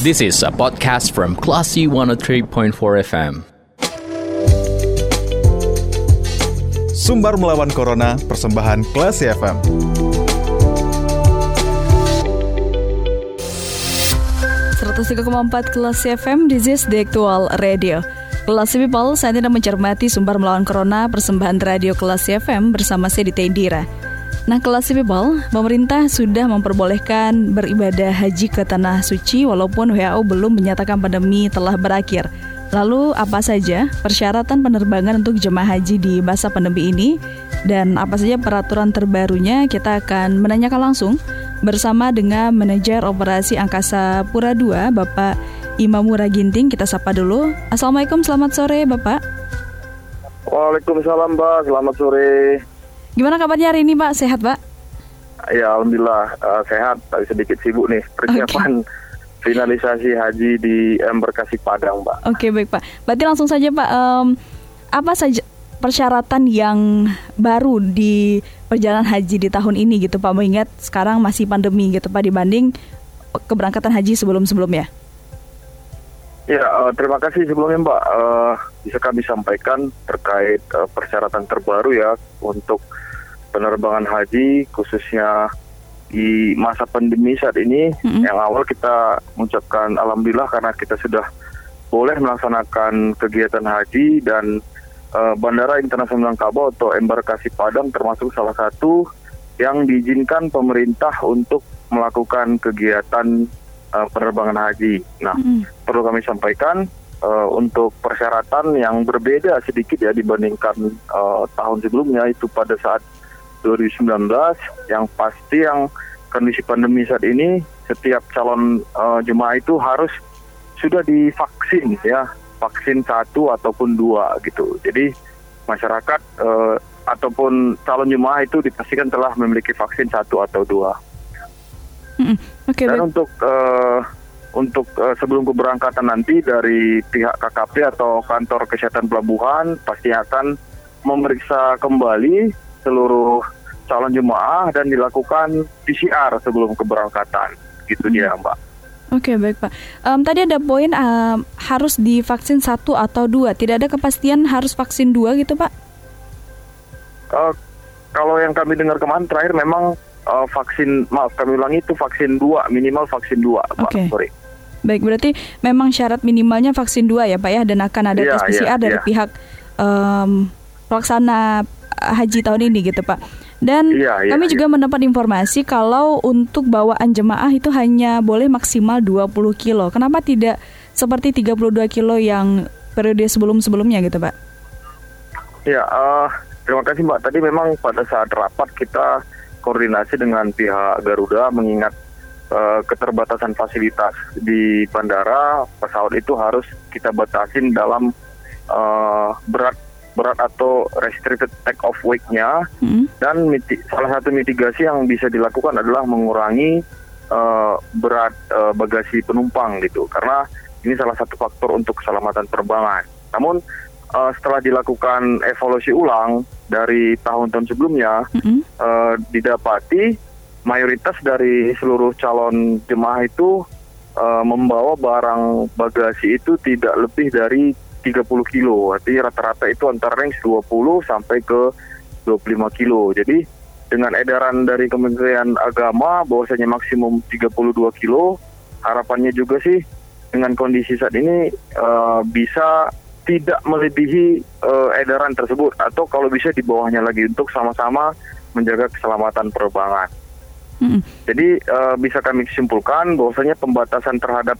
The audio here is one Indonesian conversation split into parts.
This is a podcast from Classy 103.4 FM. Sumbar melawan Corona, persembahan Classy FM. empat kelas FM, this is the actual radio. Kelas People saat ini mencermati sumber melawan Corona persembahan radio kelas FM bersama saya di Indira. Nah, kelas people, pemerintah sudah memperbolehkan beribadah haji ke tanah suci walaupun WHO belum menyatakan pandemi telah berakhir. Lalu apa saja persyaratan penerbangan untuk jemaah haji di masa pandemi ini dan apa saja peraturan terbarunya kita akan menanyakan langsung bersama dengan manajer operasi Angkasa Pura II Bapak Imamura Ginting. Kita sapa dulu. Assalamualaikum, selamat sore Bapak. Waalaikumsalam Mbak, selamat sore. Gimana kabarnya hari ini Pak? Sehat Pak? Ya Alhamdulillah uh, sehat, tapi sedikit sibuk nih persiapan okay. finalisasi haji di Embarkasi Padang Pak. Oke okay, baik Pak, berarti langsung saja Pak, um, apa saja persyaratan yang baru di perjalanan haji di tahun ini gitu Pak mengingat sekarang masih pandemi gitu Pak dibanding keberangkatan haji sebelum-sebelumnya. Ya, uh, terima kasih sebelumnya Mbak. Uh, bisa kami sampaikan terkait uh, persyaratan terbaru ya untuk penerbangan haji khususnya di masa pandemi saat ini mm-hmm. yang awal kita mengucapkan alhamdulillah karena kita sudah boleh melaksanakan kegiatan haji dan uh, Bandara Internasional Kabo atau Embarkasi Padang termasuk salah satu yang diizinkan pemerintah untuk melakukan kegiatan uh, penerbangan haji. Nah, mm-hmm. perlu kami sampaikan uh, untuk persyaratan yang berbeda sedikit ya dibandingkan uh, tahun sebelumnya itu pada saat 2019 yang pasti yang kondisi pandemi saat ini setiap calon uh, jemaah itu harus sudah divaksin ya vaksin satu ataupun dua gitu. Jadi masyarakat uh, ataupun calon jemaah itu dipastikan telah memiliki vaksin satu atau dua. Mm okay, dan untuk uh, untuk uh, sebelum keberangkatan nanti dari pihak KKP atau kantor kesehatan pelabuhan pasti akan memeriksa kembali seluruh calon jemaah dan dilakukan PCR sebelum keberangkatan. Gitu hmm. dia, Mbak. Oke okay, baik Pak. Um, tadi ada poin um, harus divaksin satu atau dua. Tidak ada kepastian harus vaksin dua gitu Pak? Uh, kalau yang kami dengar kemarin terakhir memang uh, vaksin maaf kami ulangi itu vaksin dua minimal vaksin dua Pak. Okay. Sorry. Baik berarti memang syarat minimalnya vaksin dua ya Pak ya dan akan ada tes PCR yeah, dari yeah. pihak um, pelaksana haji tahun ini gitu Pak. Dan ya, ya, kami ya. juga mendapat informasi kalau untuk bawaan jemaah itu hanya boleh maksimal 20 kilo. Kenapa tidak seperti 32 kilo yang periode sebelum-sebelumnya gitu Pak? Ya, uh, terima kasih Mbak. Tadi memang pada saat rapat kita koordinasi dengan pihak Garuda mengingat uh, keterbatasan fasilitas di bandara, pesawat itu harus kita batasin dalam uh, berat berat atau restricted take off weight-nya hmm. dan miti, salah satu mitigasi yang bisa dilakukan adalah mengurangi uh, berat uh, bagasi penumpang gitu karena ini salah satu faktor untuk keselamatan penerbangan. Namun uh, setelah dilakukan evaluasi ulang dari tahun-tahun sebelumnya hmm. uh, didapati mayoritas dari seluruh calon jemaah itu uh, membawa barang bagasi itu tidak lebih dari 30 kilo. Artinya rata-rata itu antara range 20 sampai ke 25 kilo. Jadi dengan edaran dari Kementerian Agama bahwasanya maksimum 32 kilo, harapannya juga sih dengan kondisi saat ini uh, bisa tidak melebihi uh, edaran tersebut atau kalau bisa di bawahnya lagi untuk sama-sama menjaga keselamatan penerbangan. Mm -hmm. Jadi uh, bisa kami simpulkan bahwasanya pembatasan terhadap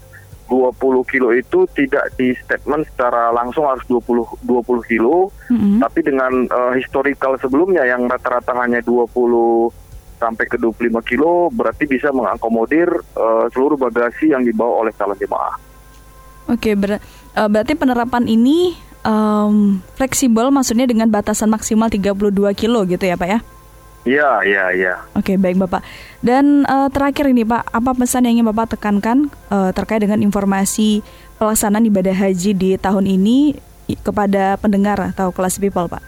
20 kilo itu tidak di statement secara langsung harus 20 20 kilo, mm-hmm. tapi dengan uh, historical sebelumnya yang rata-rata hanya 20 sampai ke 25 kilo berarti bisa mengakomodir uh, seluruh bagasi yang dibawa oleh calon jemaah. Oke, ber uh, berarti penerapan ini um, fleksibel maksudnya dengan batasan maksimal 32 kilo gitu ya, Pak ya? Iya, iya, iya. Oke, baik Bapak. Dan uh, terakhir ini Pak, apa pesan yang ingin Bapak tekankan uh, terkait dengan informasi pelaksanaan ibadah haji di tahun ini kepada pendengar atau kelas people, Pak?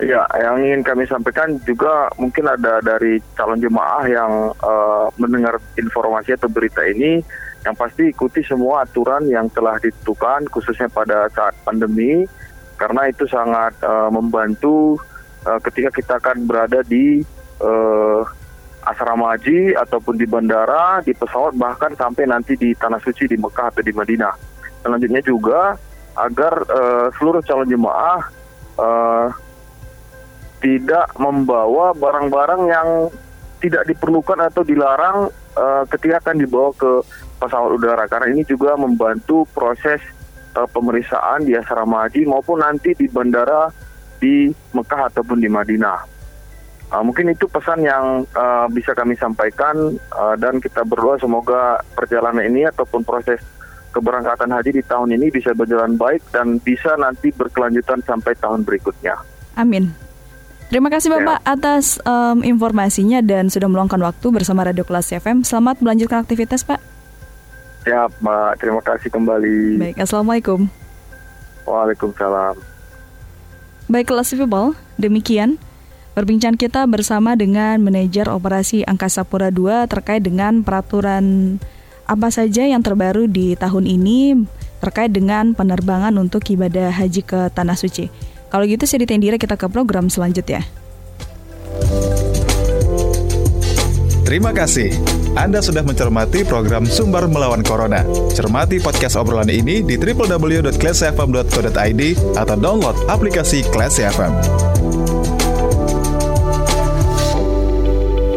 Ya, yang ingin kami sampaikan juga mungkin ada dari calon jemaah yang uh, mendengar informasi atau berita ini, yang pasti ikuti semua aturan yang telah ditentukan, khususnya pada saat pandemi, karena itu sangat uh, membantu uh, ketika kita akan berada di uh, asrama haji ataupun di bandara, di pesawat, bahkan sampai nanti di tanah suci di Mekah atau di Madinah. Selanjutnya juga agar uh, seluruh calon jemaah uh, tidak membawa barang-barang yang tidak diperlukan atau dilarang uh, ketika akan dibawa ke pesawat udara karena ini juga membantu proses uh, pemeriksaan di asrama haji maupun nanti di bandara di Mekah ataupun di Madinah. Uh, mungkin itu pesan yang uh, bisa kami sampaikan uh, dan kita berdoa semoga perjalanan ini ataupun proses keberangkatan haji di tahun ini bisa berjalan baik dan bisa nanti berkelanjutan sampai tahun berikutnya. Amin. Terima kasih Bapak ya. atas um, informasinya dan sudah meluangkan waktu bersama Radio Kelas FM. Selamat melanjutkan aktivitas Pak. Ya Mbak, terima kasih kembali. Baik, Assalamualaikum. Waalaikumsalam. Baik kelas people, demikian perbincangan kita bersama dengan manajer operasi Angkasa Pura II terkait dengan peraturan apa saja yang terbaru di tahun ini terkait dengan penerbangan untuk ibadah haji ke Tanah Suci. Kalau gitu saya ditendira kita ke program selanjutnya. Terima kasih. Anda sudah mencermati program Sumber Melawan Corona. Cermati podcast obrolan ini di www.classfm.co.id atau download aplikasi Classy FM.